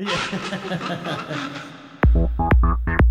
Yeah.